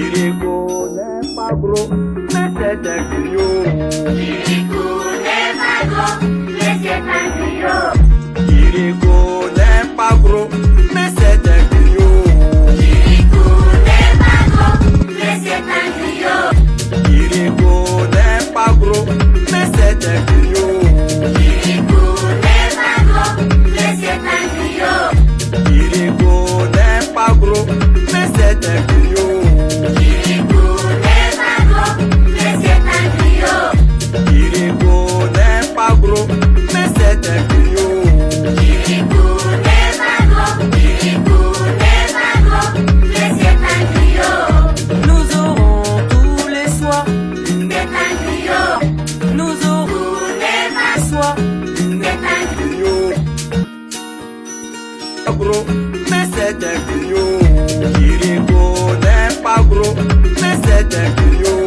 Iriko n'ekpagoro, mmetete dị yo. Iriko magro. pagro, mais c'est un. Kiriko n'est pas gros, mais c'est.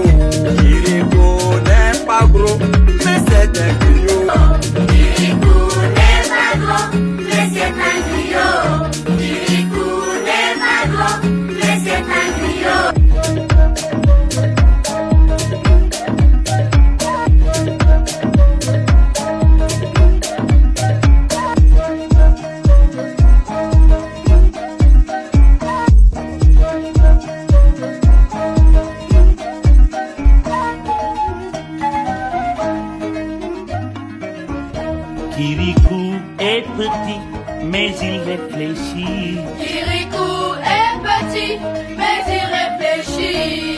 Kirikou est petit, mais il réfléchit. Kirikou est petit, mais il réfléchit.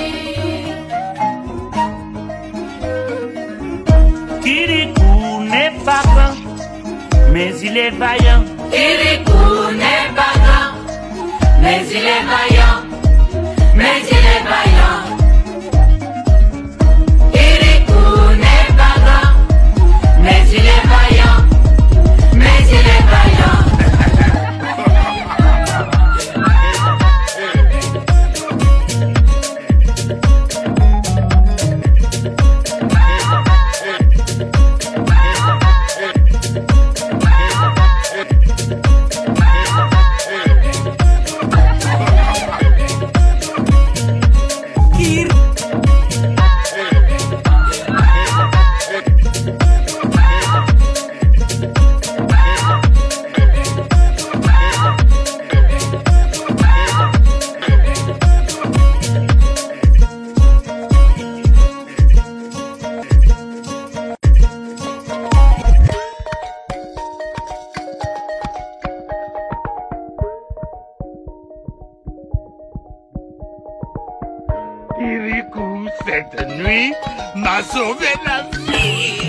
Kirikou n'est pas grand, mais il est vaillant. Kirikou n'est pas grand, mais il est vaillant. Cette nuit m'a sauvé la vie.